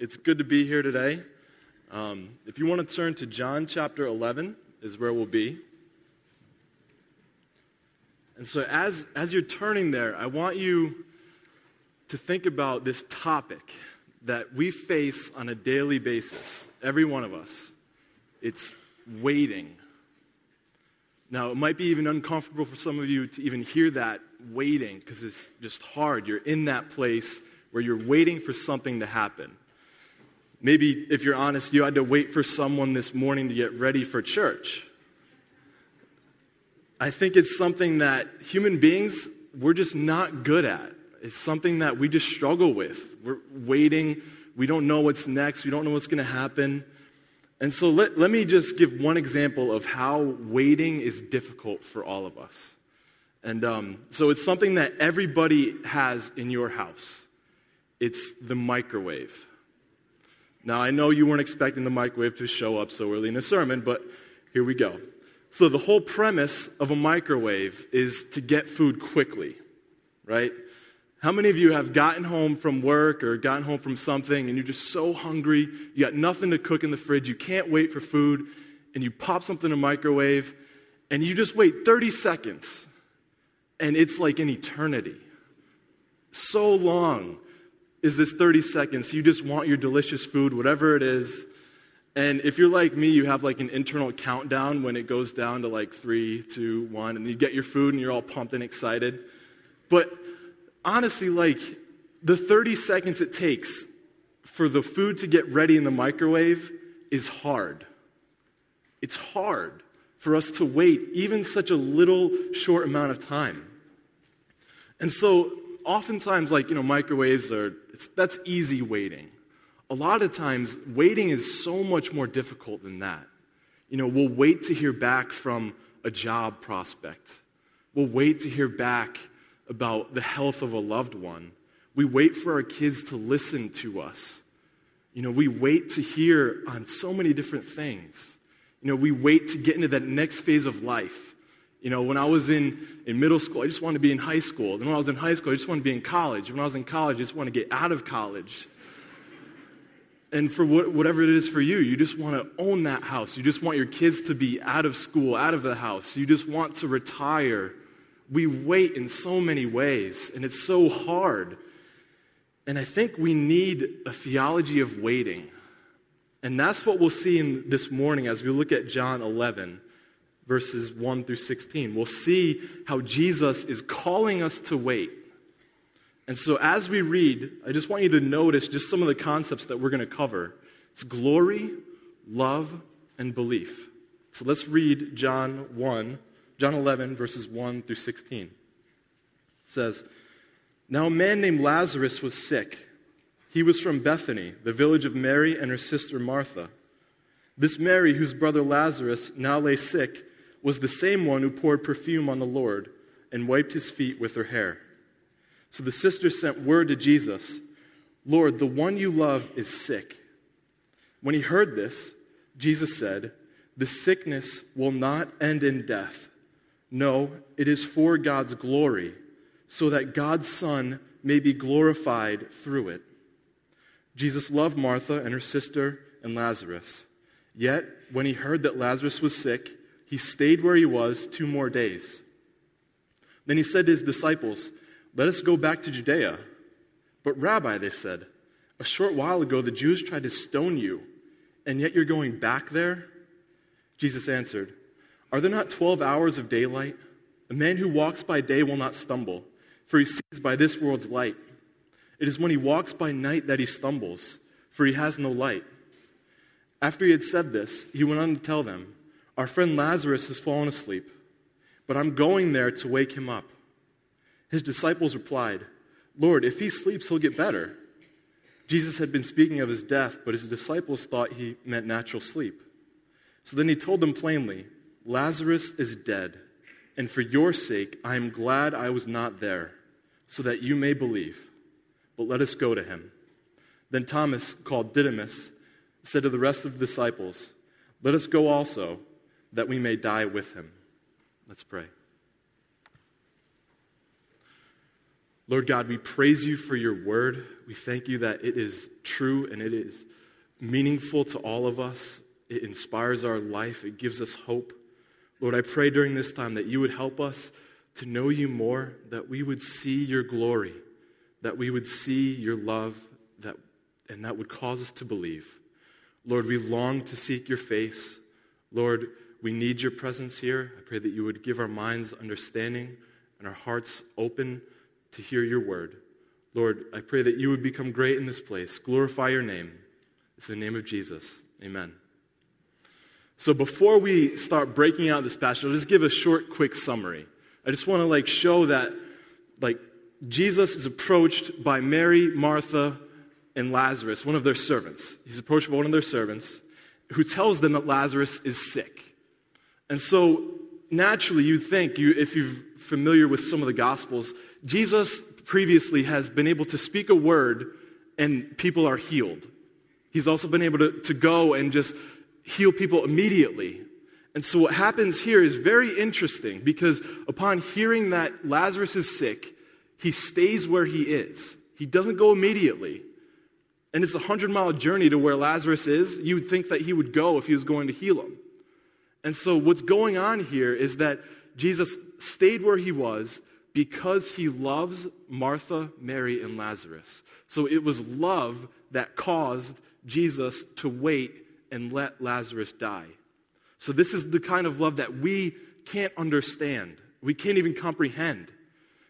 It's good to be here today. Um, if you want to turn to John chapter 11, is where we'll be. And so, as, as you're turning there, I want you to think about this topic that we face on a daily basis, every one of us. It's waiting. Now, it might be even uncomfortable for some of you to even hear that waiting because it's just hard. You're in that place where you're waiting for something to happen. Maybe, if you're honest, you had to wait for someone this morning to get ready for church. I think it's something that human beings, we're just not good at. It's something that we just struggle with. We're waiting. We don't know what's next. We don't know what's going to happen. And so let, let me just give one example of how waiting is difficult for all of us. And um, so it's something that everybody has in your house it's the microwave. Now, I know you weren't expecting the microwave to show up so early in a sermon, but here we go. So, the whole premise of a microwave is to get food quickly, right? How many of you have gotten home from work or gotten home from something and you're just so hungry, you got nothing to cook in the fridge, you can't wait for food, and you pop something in a microwave and you just wait 30 seconds and it's like an eternity. So long is this 30 seconds. You just want your delicious food, whatever it is. And if you're like me, you have like an internal countdown when it goes down to like three, two, one, and you get your food and you're all pumped and excited. But honestly, like the 30 seconds it takes for the food to get ready in the microwave is hard. It's hard for us to wait even such a little short amount of time. And so oftentimes, like, you know, microwaves are, that's easy waiting. A lot of times, waiting is so much more difficult than that. You know, we'll wait to hear back from a job prospect. We'll wait to hear back about the health of a loved one. We wait for our kids to listen to us. You know, we wait to hear on so many different things. You know, we wait to get into that next phase of life. You know, when I was in, in middle school, I just wanted to be in high school. And when I was in high school, I just wanted to be in college. When I was in college, I just wanted to get out of college. And for what, whatever it is for you, you just want to own that house. You just want your kids to be out of school, out of the house. You just want to retire. We wait in so many ways, and it's so hard. And I think we need a theology of waiting. And that's what we'll see in this morning as we look at John 11 verses 1 through 16. We'll see how Jesus is calling us to wait. And so, as we read, I just want you to notice just some of the concepts that we're going to cover it's glory, love, and belief. So, let's read John 1, John 11, verses 1 through 16. It says, Now a man named Lazarus was sick. He was from Bethany, the village of Mary and her sister Martha. This Mary, whose brother Lazarus now lay sick, was the same one who poured perfume on the Lord and wiped his feet with her hair. So the sisters sent word to Jesus Lord, the one you love is sick. When he heard this, Jesus said, The sickness will not end in death. No, it is for God's glory, so that God's Son may be glorified through it. Jesus loved Martha and her sister and Lazarus. Yet, when he heard that Lazarus was sick, he stayed where he was two more days. Then he said to his disciples, Let us go back to Judea. But, Rabbi, they said, a short while ago the Jews tried to stone you, and yet you're going back there? Jesus answered, Are there not 12 hours of daylight? A man who walks by day will not stumble, for he sees by this world's light. It is when he walks by night that he stumbles, for he has no light. After he had said this, he went on to tell them, our friend Lazarus has fallen asleep, but I'm going there to wake him up. His disciples replied, Lord, if he sleeps, he'll get better. Jesus had been speaking of his death, but his disciples thought he meant natural sleep. So then he told them plainly, Lazarus is dead, and for your sake I am glad I was not there, so that you may believe. But let us go to him. Then Thomas, called Didymus, said to the rest of the disciples, Let us go also that we may die with him. Let's pray. Lord God, we praise you for your word. We thank you that it is true and it is meaningful to all of us. It inspires our life, it gives us hope. Lord, I pray during this time that you would help us to know you more, that we would see your glory, that we would see your love, that, and that would cause us to believe. Lord, we long to seek your face. Lord, we need your presence here. I pray that you would give our minds understanding and our hearts open to hear your word. Lord, I pray that you would become great in this place. Glorify your name. It's in the name of Jesus. Amen. So before we start breaking out this passage, I'll just give a short, quick summary. I just want to like show that like Jesus is approached by Mary, Martha, and Lazarus, one of their servants. He's approached by one of their servants who tells them that Lazarus is sick. And so naturally you'd think, you, if you're familiar with some of the Gospels, Jesus previously has been able to speak a word and people are healed. He's also been able to, to go and just heal people immediately. And so, what happens here is very interesting because upon hearing that Lazarus is sick, he stays where he is. He doesn't go immediately. And it's a hundred mile journey to where Lazarus is. You would think that he would go if he was going to heal him. And so, what's going on here is that Jesus stayed where he was because he loves Martha, Mary, and Lazarus. So, it was love that caused Jesus to wait and let Lazarus die. So, this is the kind of love that we can't understand, we can't even comprehend.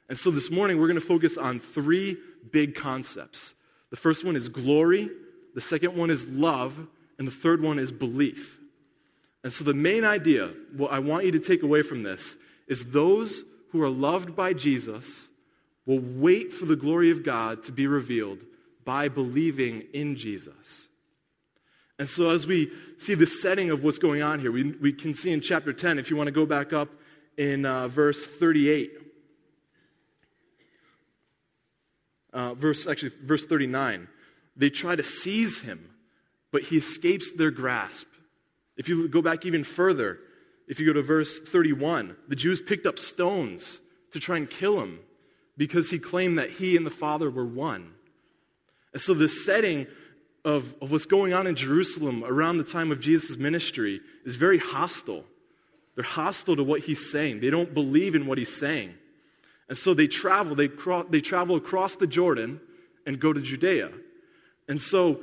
And so, this morning, we're going to focus on three big concepts. The first one is glory, the second one is love, and the third one is belief. And so, the main idea, what I want you to take away from this, is those who are loved by Jesus will wait for the glory of God to be revealed by believing in Jesus. And so, as we see the setting of what's going on here, we, we can see in chapter 10, if you want to go back up in uh, verse 38, uh, verse actually, verse 39, they try to seize him, but he escapes their grasp. If you go back even further, if you go to verse 31, the Jews picked up stones to try and kill him because he claimed that he and the Father were one. And so, the setting of, of what's going on in Jerusalem around the time of Jesus' ministry is very hostile. They're hostile to what he's saying, they don't believe in what he's saying. And so they travel, they, cro- they travel across the Jordan and go to Judea. And so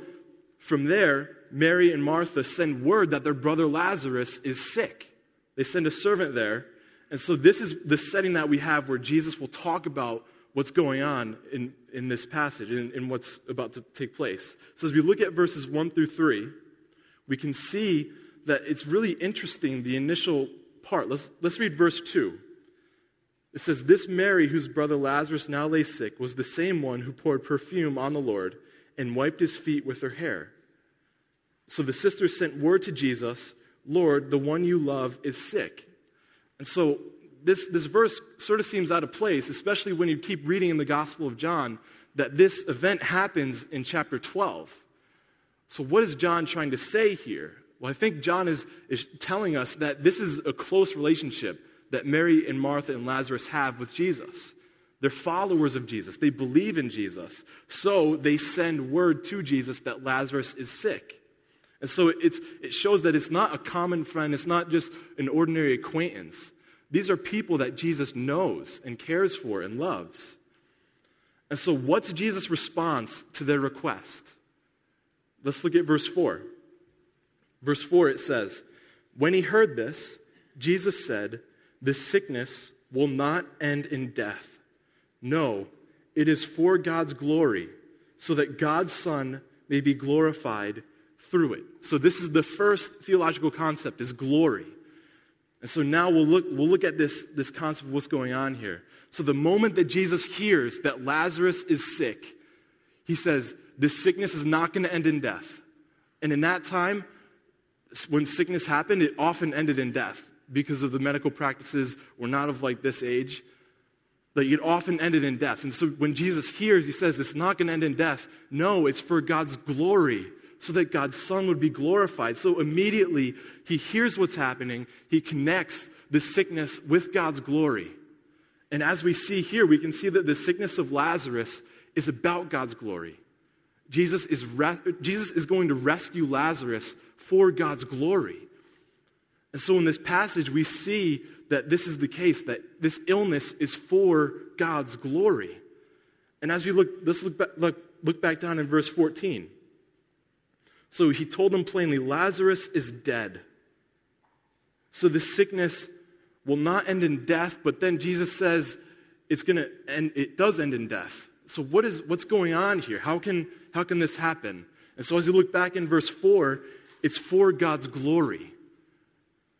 from there, Mary and Martha send word that their brother Lazarus is sick. They send a servant there. And so this is the setting that we have where Jesus will talk about what's going on in, in this passage and in, in what's about to take place. So, as we look at verses 1 through 3, we can see that it's really interesting, the initial part. Let's, let's read verse 2. It says, This Mary, whose brother Lazarus now lay sick, was the same one who poured perfume on the Lord and wiped his feet with her hair. So the sisters sent word to Jesus, Lord, the one you love is sick. And so this, this verse sort of seems out of place, especially when you keep reading in the Gospel of John that this event happens in chapter 12. So, what is John trying to say here? Well, I think John is, is telling us that this is a close relationship that Mary and Martha and Lazarus have with Jesus. They're followers of Jesus, they believe in Jesus. So, they send word to Jesus that Lazarus is sick. And so, it's, it shows that it's not a common friend, it's not just an ordinary acquaintance. These are people that Jesus knows and cares for and loves. And so, what's Jesus' response to their request? Let's look at verse 4. Verse 4 it says, When he heard this, Jesus said, This sickness will not end in death. No, it is for God's glory, so that God's Son may be glorified through it. So, this is the first theological concept is glory. And so now we'll look, we'll look at this, this concept of what's going on here. So the moment that Jesus hears that Lazarus is sick, he says, This sickness is not going to end in death. And in that time, when sickness happened, it often ended in death because of the medical practices were not of like this age. Like it often ended in death. And so when Jesus hears, he says, It's not going to end in death. No, it's for God's glory so that God's Son would be glorified. So immediately he hears what's happening, he connects the sickness with God's glory. And as we see here, we can see that the sickness of Lazarus is about God's glory. Jesus is, re- Jesus is going to rescue Lazarus for God's glory. And so in this passage, we see that this is the case, that this illness is for God's glory. And as we look, let's look back, look, look back down in verse 14. So he told them plainly, Lazarus is dead. So the sickness will not end in death, but then Jesus says it's going to end, it does end in death. So what is, what's going on here? How can, how can this happen? And so as you look back in verse 4, it's for God's glory.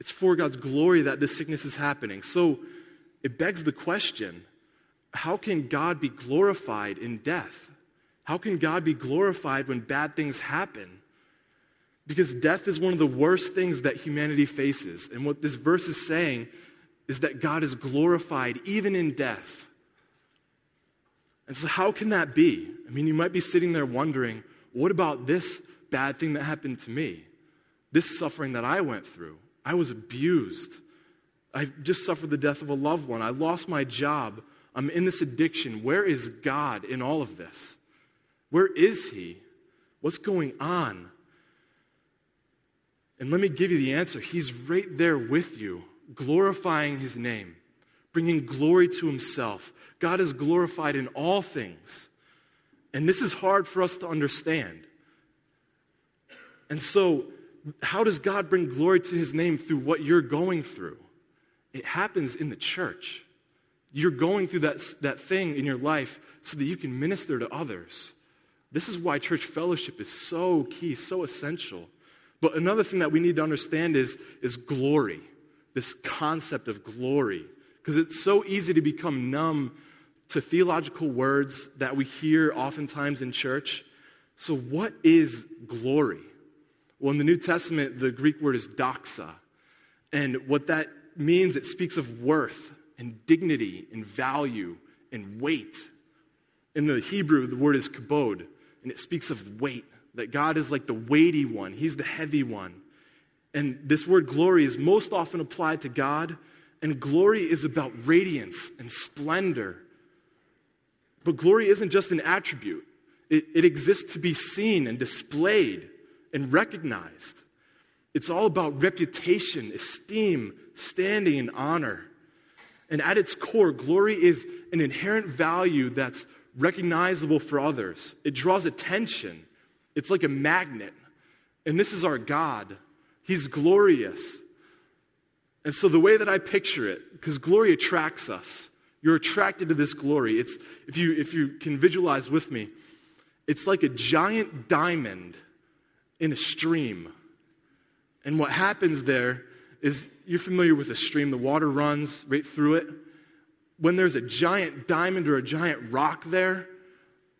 It's for God's glory that this sickness is happening. So it begs the question how can God be glorified in death? How can God be glorified when bad things happen? Because death is one of the worst things that humanity faces. And what this verse is saying is that God is glorified even in death. And so, how can that be? I mean, you might be sitting there wondering, what about this bad thing that happened to me? This suffering that I went through? I was abused. I just suffered the death of a loved one. I lost my job. I'm in this addiction. Where is God in all of this? Where is He? What's going on? And let me give you the answer. He's right there with you glorifying his name, bringing glory to himself. God is glorified in all things. And this is hard for us to understand. And so, how does God bring glory to his name through what you're going through? It happens in the church. You're going through that, that thing in your life so that you can minister to others. This is why church fellowship is so key, so essential. But another thing that we need to understand is, is glory this concept of glory because it's so easy to become numb to theological words that we hear oftentimes in church. So, what is glory? Well, in the New Testament, the Greek word is doxa. And what that means, it speaks of worth and dignity and value and weight. In the Hebrew, the word is kabod, and it speaks of weight, that God is like the weighty one, He's the heavy one. And this word glory is most often applied to God, and glory is about radiance and splendor. But glory isn't just an attribute, it, it exists to be seen and displayed and recognized. It's all about reputation, esteem, standing, and honor. And at its core, glory is an inherent value that's recognizable for others. It draws attention. It's like a magnet. And this is our God. He's glorious. And so, the way that I picture it, because glory attracts us, you're attracted to this glory. It's, if, you, if you can visualize with me, it's like a giant diamond in a stream. And what happens there is you're familiar with a stream, the water runs right through it. When there's a giant diamond or a giant rock there,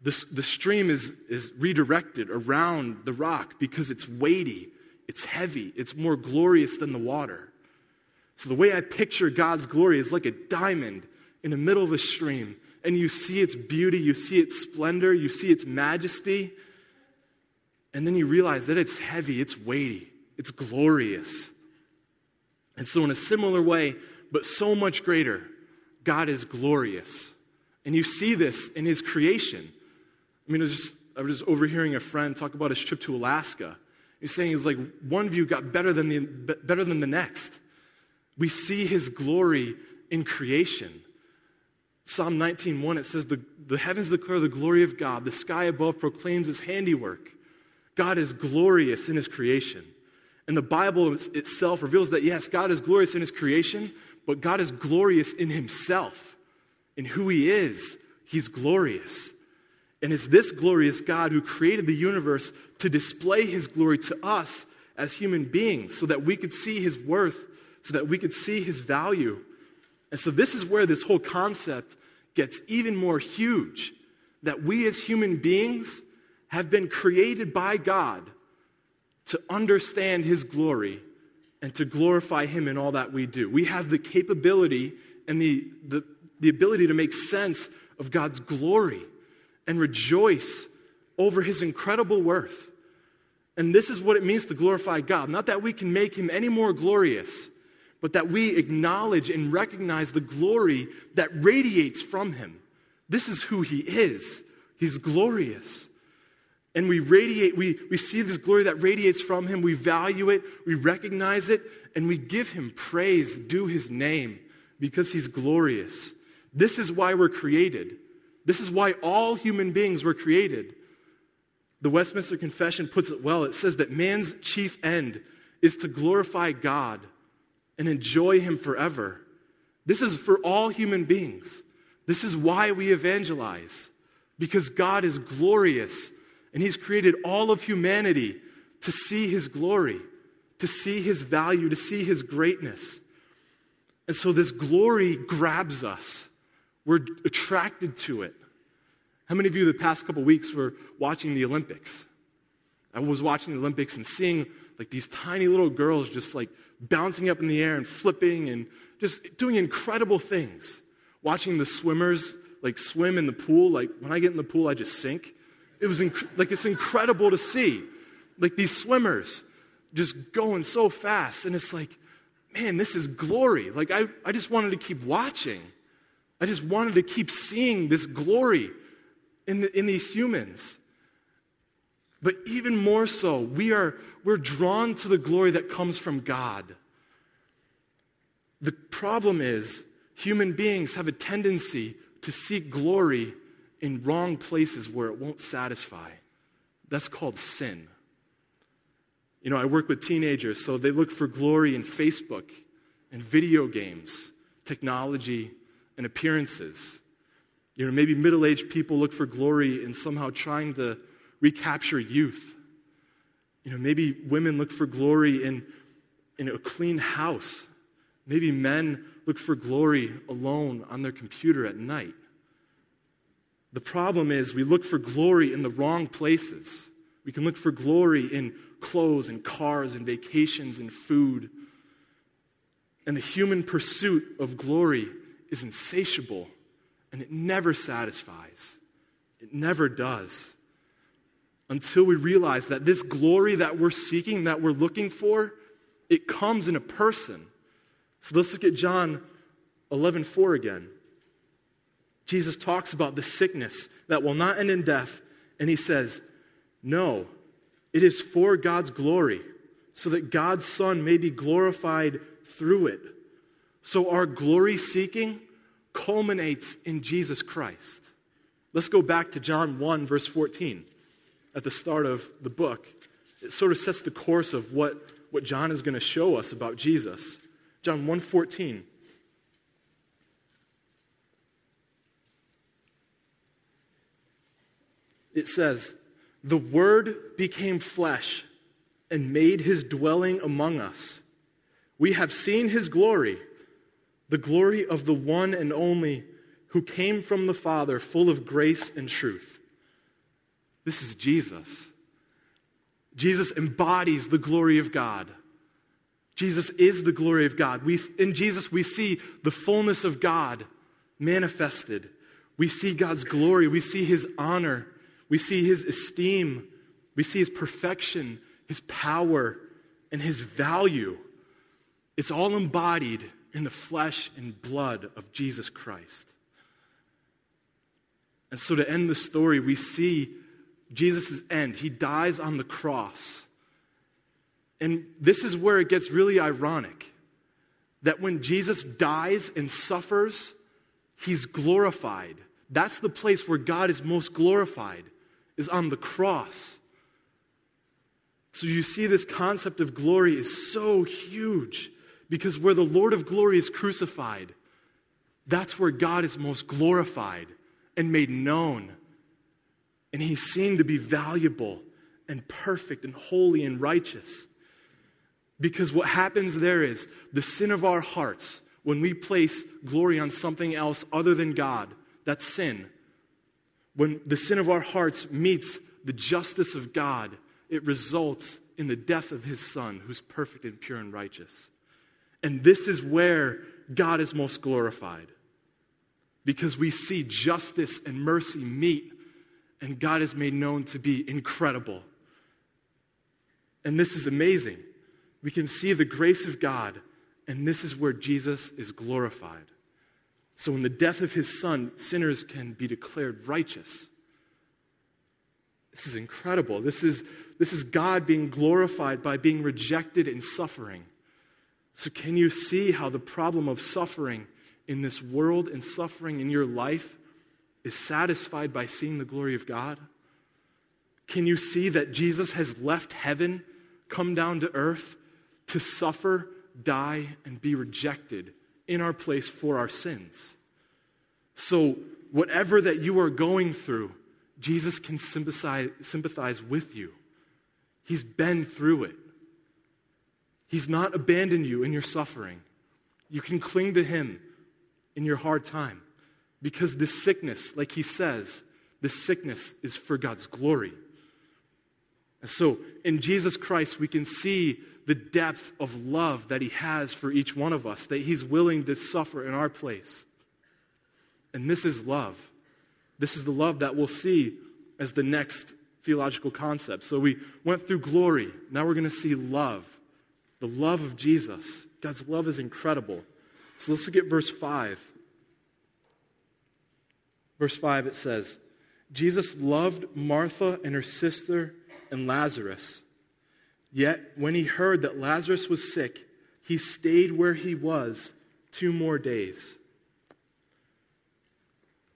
the, the stream is, is redirected around the rock because it's weighty it's heavy, it's more glorious than the water. So, the way I picture God's glory is like a diamond in the middle of a stream, and you see its beauty, you see its splendor, you see its majesty, and then you realize that it's heavy, it's weighty, it's glorious. And so, in a similar way, but so much greater, God is glorious. And you see this in his creation. I mean, I was just, I was just overhearing a friend talk about his trip to Alaska. He's saying it's like one view got better than the, better than the next. We see his glory in creation. Psalm 19:1 it says the, the heavens declare the glory of God, the sky above proclaims his handiwork. God is glorious in his creation. And the Bible itself reveals that yes, God is glorious in his creation, but God is glorious in himself, in who he is. He's glorious. And it's this glorious God who created the universe to display his glory to us as human beings so that we could see his worth, so that we could see his value. And so, this is where this whole concept gets even more huge that we as human beings have been created by God to understand his glory and to glorify him in all that we do. We have the capability and the, the, the ability to make sense of God's glory and rejoice over his incredible worth. And this is what it means to glorify God. Not that we can make him any more glorious, but that we acknowledge and recognize the glory that radiates from him. This is who he is. He's glorious. And we radiate, we, we see this glory that radiates from him. We value it, we recognize it, and we give him praise, due his name, because he's glorious. This is why we're created. This is why all human beings were created. The Westminster Confession puts it well. It says that man's chief end is to glorify God and enjoy him forever. This is for all human beings. This is why we evangelize, because God is glorious and He's created all of humanity to see His glory, to see His value, to see His greatness. And so this glory grabs us. We're attracted to it. How many of you the past couple weeks were watching the Olympics? I was watching the Olympics and seeing like these tiny little girls just like bouncing up in the air and flipping and just doing incredible things watching the swimmers like swim in the pool. Like when I get in the pool, I just sink. It was inc- like it's incredible to see, like these swimmers just going so fast, and it's like, man, this is glory. Like I, I just wanted to keep watching. I just wanted to keep seeing this glory in, the, in these humans. But even more so, we are we're drawn to the glory that comes from God. The problem is human beings have a tendency to seek glory in wrong places where it won't satisfy. That's called sin. You know, I work with teenagers, so they look for glory in Facebook and video games, technology, and appearances. You know, maybe middle aged people look for glory in somehow trying to recapture youth. You know, maybe women look for glory in, in a clean house. Maybe men look for glory alone on their computer at night. The problem is we look for glory in the wrong places. We can look for glory in clothes and cars and vacations and food. And the human pursuit of glory is insatiable and it never satisfies. It never does. Until we realize that this glory that we're seeking, that we're looking for, it comes in a person. So let's look at John 11 4 again. Jesus talks about the sickness that will not end in death, and he says, No, it is for God's glory, so that God's Son may be glorified through it. So our glory seeking culminates in Jesus Christ. Let's go back to John 1, verse 14, at the start of the book. It sort of sets the course of what, what John is going to show us about Jesus. John 1:14. It says, "The word became flesh and made his dwelling among us. We have seen his glory, the glory of the one and only who came from the Father, full of grace and truth." This is Jesus. Jesus embodies the glory of God. Jesus is the glory of God. We, in Jesus, we see the fullness of God manifested. We see God's glory. We see his honor. We see his esteem. We see his perfection, his power, and his value. It's all embodied in the flesh and blood of Jesus Christ. And so, to end the story, we see Jesus' end. He dies on the cross. And this is where it gets really ironic that when Jesus dies and suffers, he's glorified. That's the place where God is most glorified, is on the cross. So you see, this concept of glory is so huge because where the Lord of glory is crucified, that's where God is most glorified and made known. And he's seen to be valuable and perfect and holy and righteous. Because what happens there is the sin of our hearts, when we place glory on something else other than God, that's sin. When the sin of our hearts meets the justice of God, it results in the death of his son, who's perfect and pure and righteous. And this is where God is most glorified. Because we see justice and mercy meet, and God is made known to be incredible. And this is amazing we can see the grace of God And this is where Jesus is glorified. So, in the death of his son, sinners can be declared righteous. This is incredible. This is, this is God being glorified by being rejected and suffering. So, can you see how the problem of suffering in this world and suffering in your life is satisfied by seeing the glory of God? Can you see that Jesus has left heaven, come down to earth to suffer, die, and be rejected in our place for our sins? So, whatever that you are going through, Jesus can sympathize, sympathize with you. He's been through it. He's not abandoned you in your suffering. You can cling to Him in your hard time because this sickness, like He says, this sickness is for God's glory. And so in Jesus Christ, we can see the depth of love that He has for each one of us, that He's willing to suffer in our place. And this is love. This is the love that we'll see as the next theological concept. So we went through glory. Now we're going to see love. The love of Jesus. God's love is incredible. So let's look at verse 5. Verse 5 it says, Jesus loved Martha and her sister and Lazarus. Yet when he heard that Lazarus was sick, he stayed where he was two more days.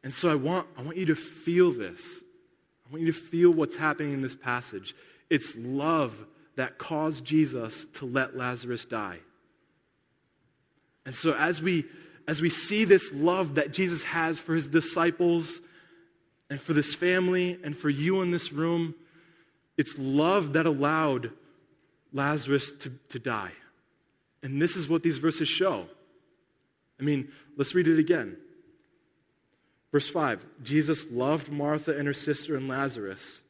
And so I want, I want you to feel this. I want you to feel what's happening in this passage. It's love that caused Jesus to let Lazarus die. And so as we as we see this love that Jesus has for his disciples and for this family and for you in this room, it's love that allowed Lazarus to, to die. And this is what these verses show. I mean, let's read it again. Verse 5 Jesus loved Martha and her sister and Lazarus.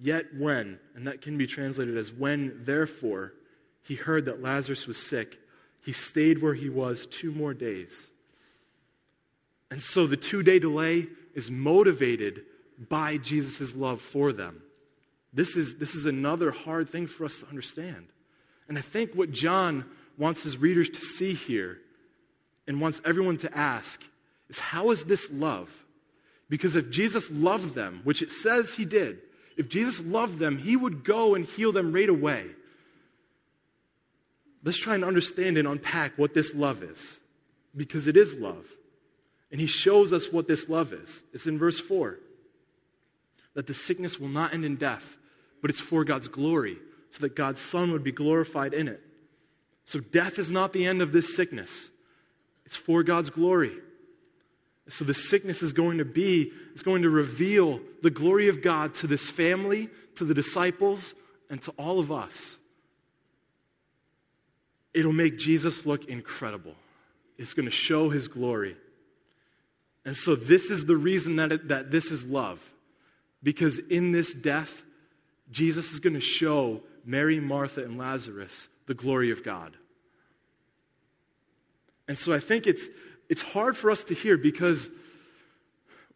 Yet when, and that can be translated as when, therefore, he heard that Lazarus was sick, he stayed where he was two more days. And so the two day delay is motivated by Jesus' love for them. This is, this is another hard thing for us to understand. And I think what John wants his readers to see here and wants everyone to ask is how is this love? Because if Jesus loved them, which it says he did, if Jesus loved them, he would go and heal them right away. Let's try and understand and unpack what this love is, because it is love. And he shows us what this love is. It's in verse 4 that the sickness will not end in death, but it's for God's glory, so that God's Son would be glorified in it. So death is not the end of this sickness, it's for God's glory. So the sickness is going to be, it's going to reveal the glory of God to this family, to the disciples, and to all of us. It'll make Jesus look incredible. It's going to show his glory. And so this is the reason that, it, that this is love. Because in this death, Jesus is going to show Mary, Martha, and Lazarus the glory of God. And so I think it's it's hard for us to hear because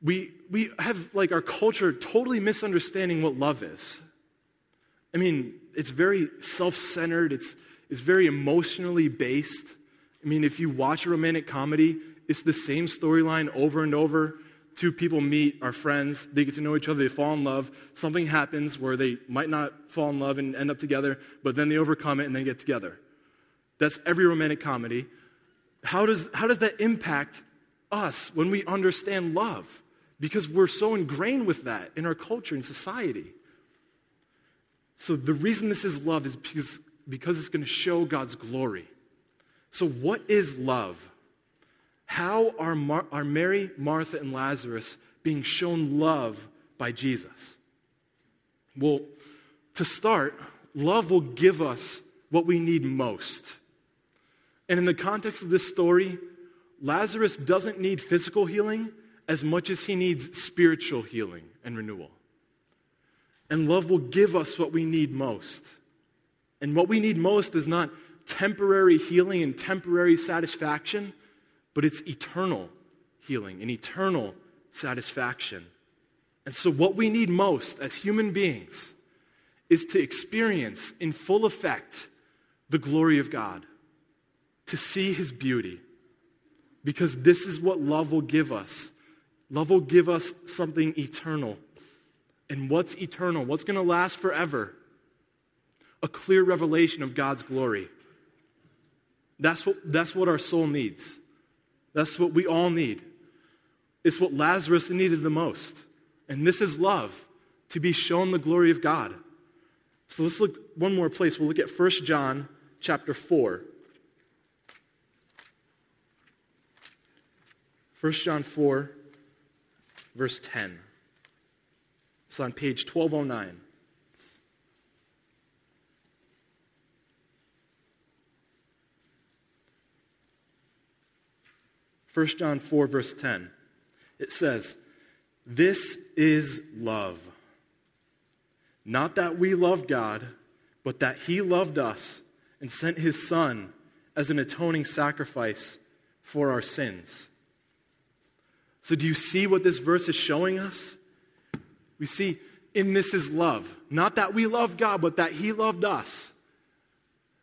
we, we have like our culture totally misunderstanding what love is. I mean, it's very self centered, it's, it's very emotionally based. I mean, if you watch a romantic comedy, it's the same storyline over and over. Two people meet, are friends, they get to know each other, they fall in love. Something happens where they might not fall in love and end up together, but then they overcome it and then get together. That's every romantic comedy. How does, how does that impact us when we understand love? Because we're so ingrained with that in our culture and society. So, the reason this is love is because, because it's going to show God's glory. So, what is love? How are, Mar- are Mary, Martha, and Lazarus being shown love by Jesus? Well, to start, love will give us what we need most. And in the context of this story, Lazarus doesn't need physical healing as much as he needs spiritual healing and renewal. And love will give us what we need most. And what we need most is not temporary healing and temporary satisfaction, but it's eternal healing and eternal satisfaction. And so, what we need most as human beings is to experience in full effect the glory of God. To see his beauty. Because this is what love will give us. Love will give us something eternal. And what's eternal? What's going to last forever? A clear revelation of God's glory. That's what, that's what our soul needs. That's what we all need. It's what Lazarus needed the most. And this is love, to be shown the glory of God. So let's look one more place. We'll look at 1 John chapter 4. 1 John 4, verse 10. It's on page 1209. First John 4, verse 10. It says, This is love. Not that we loved God, but that He loved us and sent His Son as an atoning sacrifice for our sins. So, do you see what this verse is showing us? We see in this is love. Not that we love God, but that He loved us.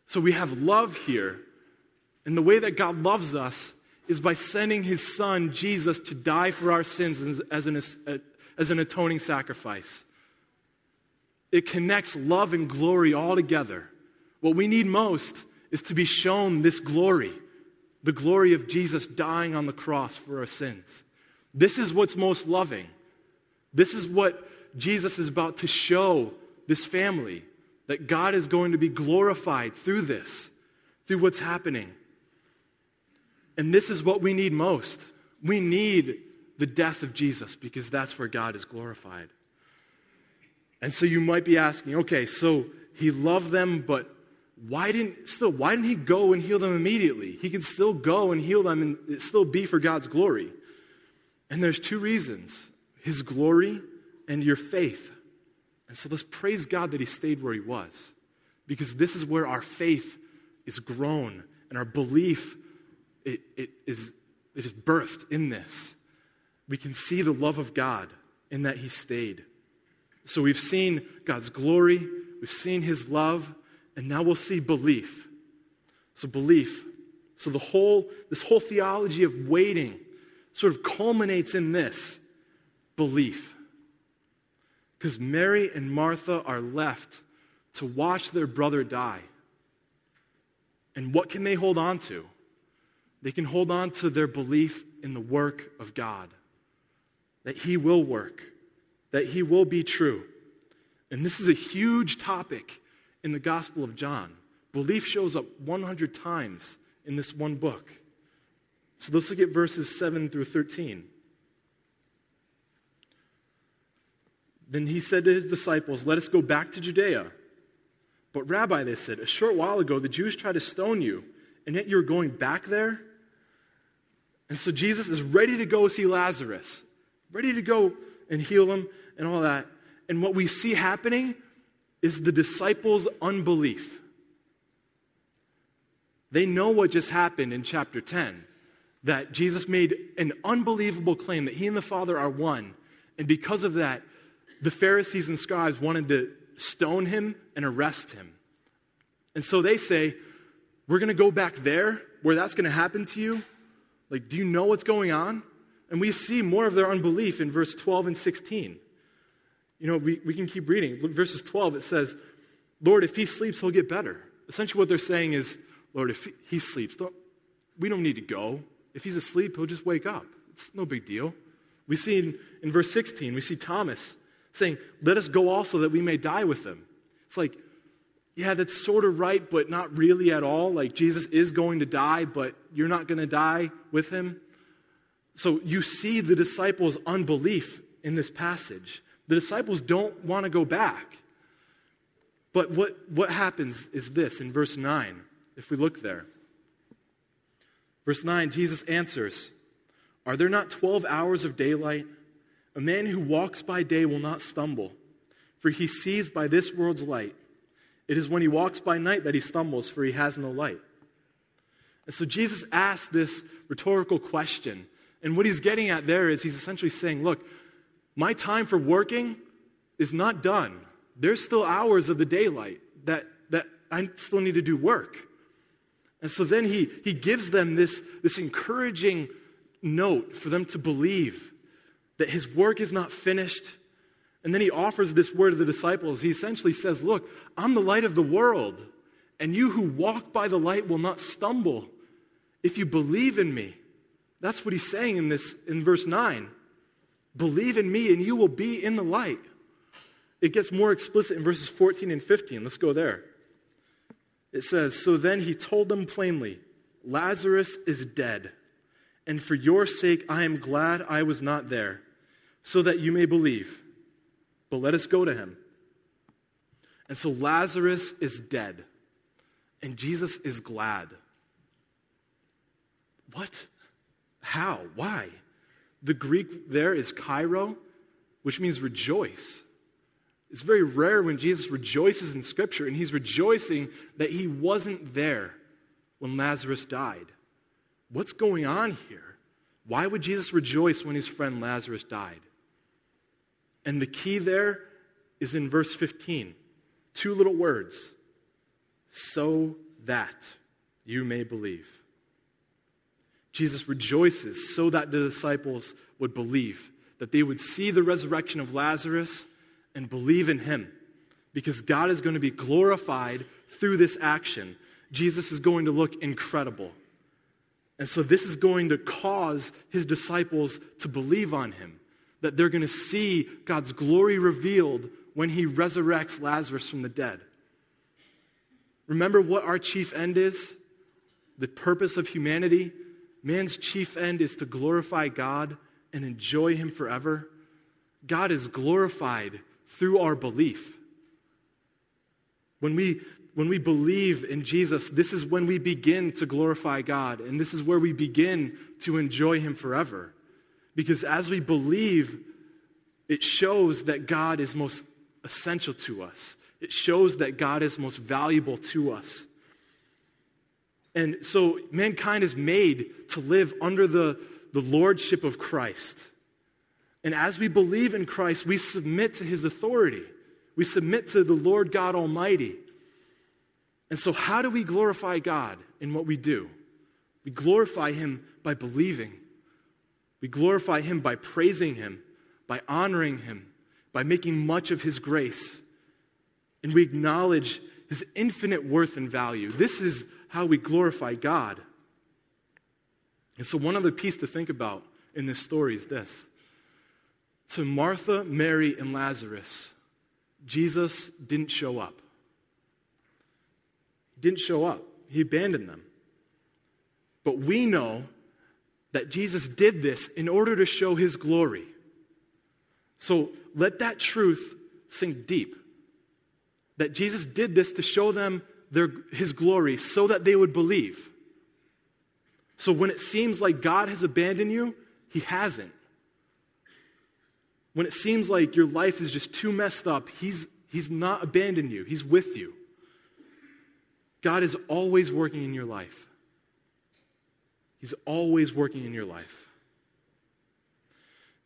So, we have love here. And the way that God loves us is by sending His Son, Jesus, to die for our sins as an, as an atoning sacrifice. It connects love and glory all together. What we need most is to be shown this glory the glory of Jesus dying on the cross for our sins. This is what's most loving. This is what Jesus is about to show this family that God is going to be glorified through this, through what's happening. And this is what we need most. We need the death of Jesus because that's where God is glorified. And so you might be asking, okay, so he loved them, but why didn't still why didn't he go and heal them immediately? He could still go and heal them and still be for God's glory. And there's two reasons his glory and your faith. And so let's praise God that he stayed where he was. Because this is where our faith is grown and our belief it, it, is, it is birthed in this. We can see the love of God in that he stayed. So we've seen God's glory, we've seen his love, and now we'll see belief. So belief. So the whole this whole theology of waiting sort of culminates in this belief. Because Mary and Martha are left to watch their brother die. And what can they hold on to? They can hold on to their belief in the work of God, that He will work, that He will be true. And this is a huge topic in the Gospel of John. Belief shows up 100 times in this one book. So let's look at verses 7 through 13. Then he said to his disciples, Let us go back to Judea. But, Rabbi, they said, a short while ago the Jews tried to stone you, and yet you're going back there? And so Jesus is ready to go see Lazarus, ready to go and heal him and all that. And what we see happening is the disciples' unbelief. They know what just happened in chapter 10 that Jesus made an unbelievable claim that he and the Father are one. And because of that, the Pharisees and scribes wanted to stone him and arrest him. And so they say, We're going to go back there where that's going to happen to you. Like, do you know what's going on? And we see more of their unbelief in verse 12 and 16. You know, we, we can keep reading. Verses 12, it says, Lord, if he sleeps, he'll get better. Essentially, what they're saying is, Lord, if he sleeps, we don't need to go. If he's asleep, he'll just wake up. It's no big deal. We see in, in verse 16, we see Thomas saying, Let us go also that we may die with them. It's like, yeah, that's sort of right, but not really at all. Like, Jesus is going to die, but you're not going to die with him. So you see the disciples' unbelief in this passage. The disciples don't want to go back. But what, what happens is this in verse 9, if we look there. Verse 9, Jesus answers, Are there not 12 hours of daylight? A man who walks by day will not stumble, for he sees by this world's light. It is when he walks by night that he stumbles, for he has no light. And so Jesus asked this rhetorical question. And what he's getting at there is he's essentially saying, Look, my time for working is not done. There's still hours of the daylight that, that I still need to do work. And so then he, he gives them this, this encouraging note for them to believe that his work is not finished. And then he offers this word to the disciples. He essentially says, Look, I'm the light of the world, and you who walk by the light will not stumble if you believe in me. That's what he's saying in this in verse 9. Believe in me and you will be in the light. It gets more explicit in verses 14 and 15. Let's go there. It says, So then he told them plainly, Lazarus is dead, and for your sake I am glad I was not there, so that you may believe. But let us go to him. And so Lazarus is dead, and Jesus is glad. What? How? Why? The Greek there is kairo, which means rejoice. It's very rare when Jesus rejoices in Scripture, and he's rejoicing that he wasn't there when Lazarus died. What's going on here? Why would Jesus rejoice when his friend Lazarus died? And the key there is in verse 15. Two little words so that you may believe. Jesus rejoices so that the disciples would believe, that they would see the resurrection of Lazarus and believe in him. Because God is going to be glorified through this action. Jesus is going to look incredible. And so, this is going to cause his disciples to believe on him, that they're going to see God's glory revealed when he resurrects Lazarus from the dead. Remember what our chief end is? The purpose of humanity man's chief end is to glorify God and enjoy Him forever, God is glorified through our belief. When we, when we believe in Jesus, this is when we begin to glorify God, and this is where we begin to enjoy Him forever. Because as we believe, it shows that God is most essential to us. It shows that God is most valuable to us. And so mankind is made to live under the, the lordship of Christ. And as we believe in Christ, we submit to his authority. We submit to the Lord God Almighty. And so, how do we glorify God in what we do? We glorify him by believing. We glorify him by praising him, by honoring him, by making much of his grace. And we acknowledge his infinite worth and value. This is how we glorify God. And so, one other piece to think about in this story is this to Martha, Mary, and Lazarus, Jesus didn't show up. He didn't show up, he abandoned them. But we know that Jesus did this in order to show his glory. So let that truth sink deep. That Jesus did this to show them their, his glory so that they would believe. So when it seems like God has abandoned you, he hasn't. When it seems like your life is just too messed up, he's, he's not abandoned you, he's with you. God is always working in your life. He's always working in your life.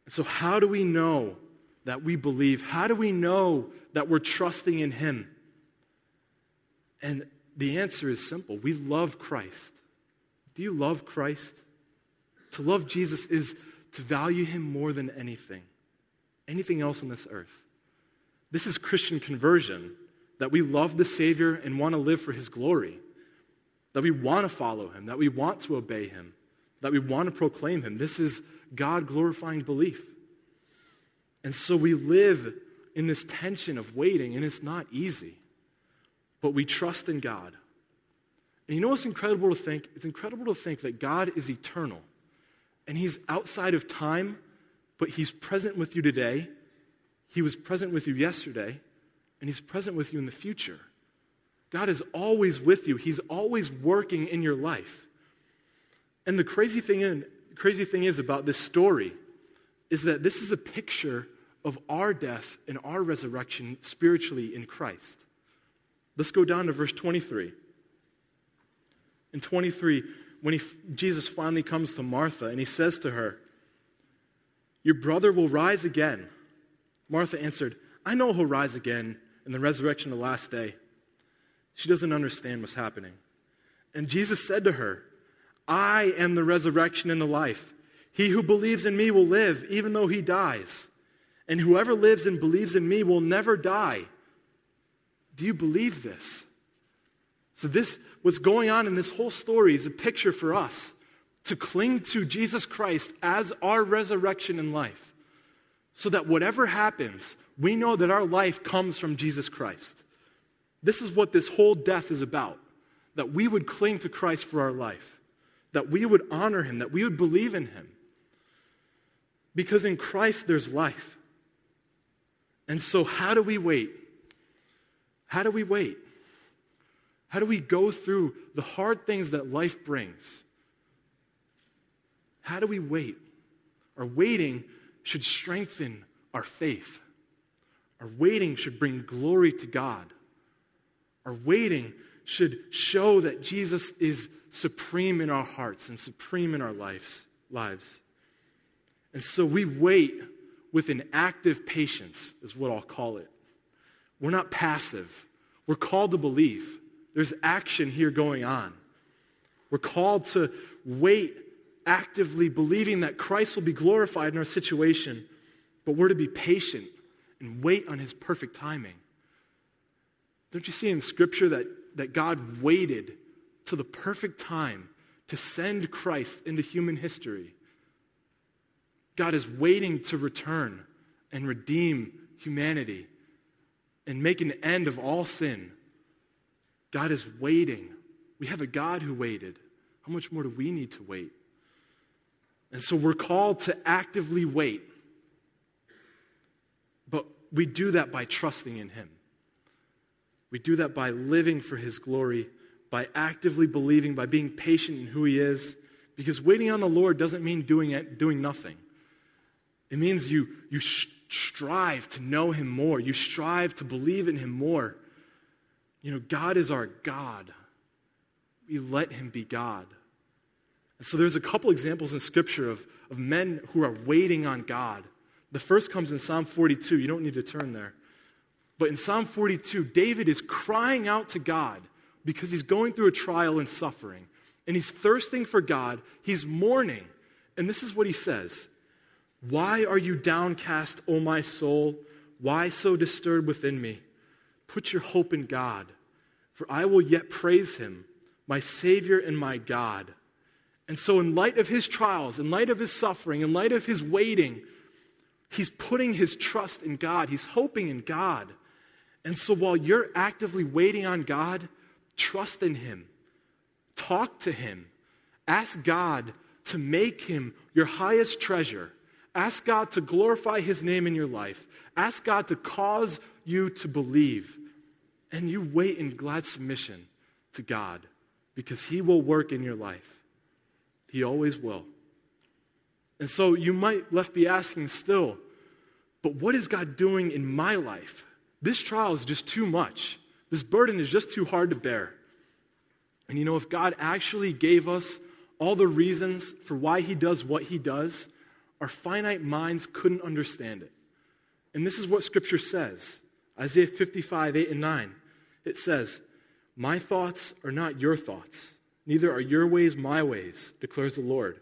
And so, how do we know that we believe? How do we know that we're trusting in Him? And the answer is simple we love Christ. Do you love Christ? To love Jesus is to value him more than anything, anything else on this earth. This is Christian conversion that we love the Savior and want to live for his glory, that we want to follow him, that we want to obey him, that we want to proclaim him. This is God glorifying belief. And so we live in this tension of waiting, and it's not easy but we trust in God. And you know what's incredible to think? It's incredible to think that God is eternal and He's outside of time, but He's present with you today. He was present with you yesterday, and He's present with you in the future. God is always with you, He's always working in your life. And the crazy thing, in, crazy thing is about this story is that this is a picture of our death and our resurrection spiritually in Christ. Let's go down to verse 23. In 23, when he, Jesus finally comes to Martha and he says to her, Your brother will rise again. Martha answered, I know he'll rise again in the resurrection of the last day. She doesn't understand what's happening. And Jesus said to her, I am the resurrection and the life. He who believes in me will live, even though he dies. And whoever lives and believes in me will never die. Do you believe this? So, this, what's going on in this whole story is a picture for us to cling to Jesus Christ as our resurrection and life. So that whatever happens, we know that our life comes from Jesus Christ. This is what this whole death is about that we would cling to Christ for our life, that we would honor him, that we would believe in him. Because in Christ there's life. And so, how do we wait? How do we wait? How do we go through the hard things that life brings? How do we wait? Our waiting should strengthen our faith. Our waiting should bring glory to God. Our waiting should show that Jesus is supreme in our hearts and supreme in our lives. lives. And so we wait with an active patience, is what I'll call it. We're not passive. We're called to believe. There's action here going on. We're called to wait actively, believing that Christ will be glorified in our situation, but we're to be patient and wait on his perfect timing. Don't you see in Scripture that, that God waited till the perfect time to send Christ into human history? God is waiting to return and redeem humanity and make an end of all sin. God is waiting. We have a God who waited. How much more do we need to wait? And so we're called to actively wait. But we do that by trusting in Him. We do that by living for His glory, by actively believing, by being patient in who He is. Because waiting on the Lord doesn't mean doing, it, doing nothing. It means you, you strive to know Him more, you strive to believe in Him more. You know, God is our God. We let Him be God. And so there's a couple examples in Scripture of, of men who are waiting on God. The first comes in Psalm 42. You don't need to turn there. But in Psalm 42, David is crying out to God because he's going through a trial and suffering. And he's thirsting for God. He's mourning. And this is what he says Why are you downcast, O my soul? Why so disturbed within me? Put your hope in God, for I will yet praise him, my Savior and my God. And so, in light of his trials, in light of his suffering, in light of his waiting, he's putting his trust in God. He's hoping in God. And so, while you're actively waiting on God, trust in him, talk to him, ask God to make him your highest treasure. Ask God to glorify his name in your life. Ask God to cause you to believe. And you wait in glad submission to God because he will work in your life. He always will. And so you might left be asking still, but what is God doing in my life? This trial is just too much. This burden is just too hard to bear. And you know, if God actually gave us all the reasons for why He does what He does, our finite minds couldn't understand it. And this is what Scripture says Isaiah 55, 8 and 9. It says, My thoughts are not your thoughts Neither are your ways my ways, declares the Lord.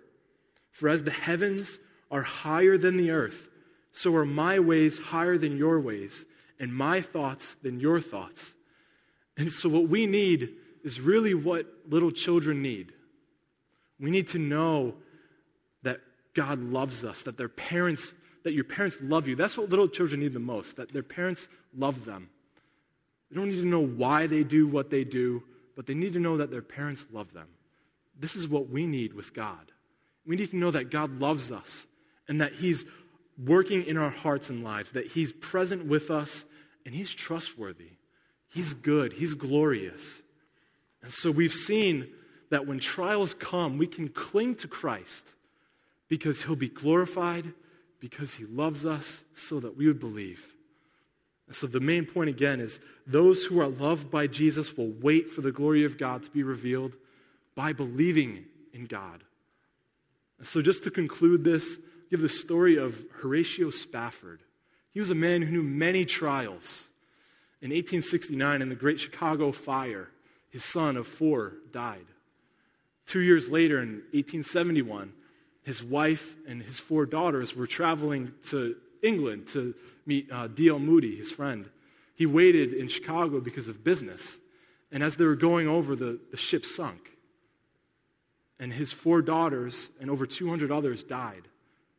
For as the heavens are higher than the earth, so are my ways higher than your ways, and my thoughts than your thoughts. And so, what we need is really what little children need. We need to know that God loves us, that their parents, that your parents love you. That's what little children need the most, that their parents love them. They don't need to know why they do what they do but they need to know that their parents love them. This is what we need with God. We need to know that God loves us and that He's working in our hearts and lives, that He's present with us and He's trustworthy. He's good, He's glorious. And so we've seen that when trials come, we can cling to Christ because He'll be glorified, because He loves us, so that we would believe. So, the main point again is those who are loved by Jesus will wait for the glory of God to be revealed by believing in God. So, just to conclude this, give the story of Horatio Spafford. He was a man who knew many trials. In 1869, in the Great Chicago Fire, his son of four died. Two years later, in 1871, his wife and his four daughters were traveling to England to meet uh, D.L. Moody, his friend. He waited in Chicago because of business. And as they were going over, the, the ship sunk. And his four daughters and over 200 others died.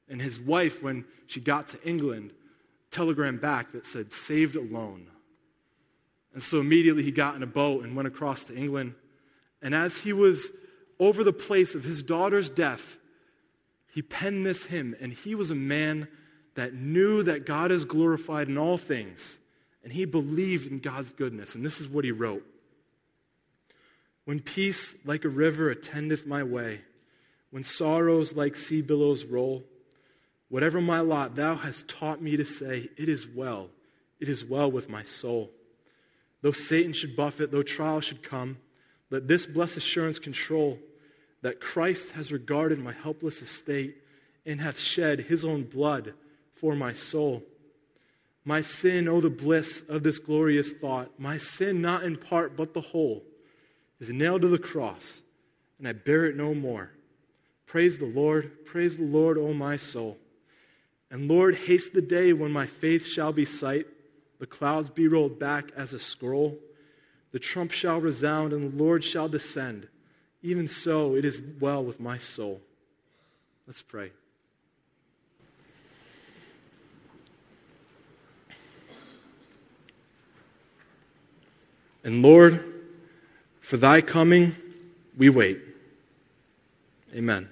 And his wife, when she got to England, telegram back that said, saved alone. And so immediately he got in a boat and went across to England. And as he was over the place of his daughter's death, he penned this hymn. And he was a man that knew that God is glorified in all things. And he believed in God's goodness. And this is what he wrote When peace like a river attendeth my way, when sorrows like sea billows roll, whatever my lot, thou hast taught me to say, It is well, it is well with my soul. Though Satan should buffet, though trial should come, let this blessed assurance control that Christ has regarded my helpless estate and hath shed his own blood for my soul. My sin, oh, the bliss of this glorious thought, my sin, not in part, but the whole, is nailed to the cross, and I bear it no more. Praise the Lord, praise the Lord, O my soul. And Lord, haste the day when my faith shall be sight the clouds be rolled back as a scroll. The trump shall resound, and the Lord shall descend. Even so, it is well with my soul. Let's pray. And Lord, for thy coming, we wait. Amen.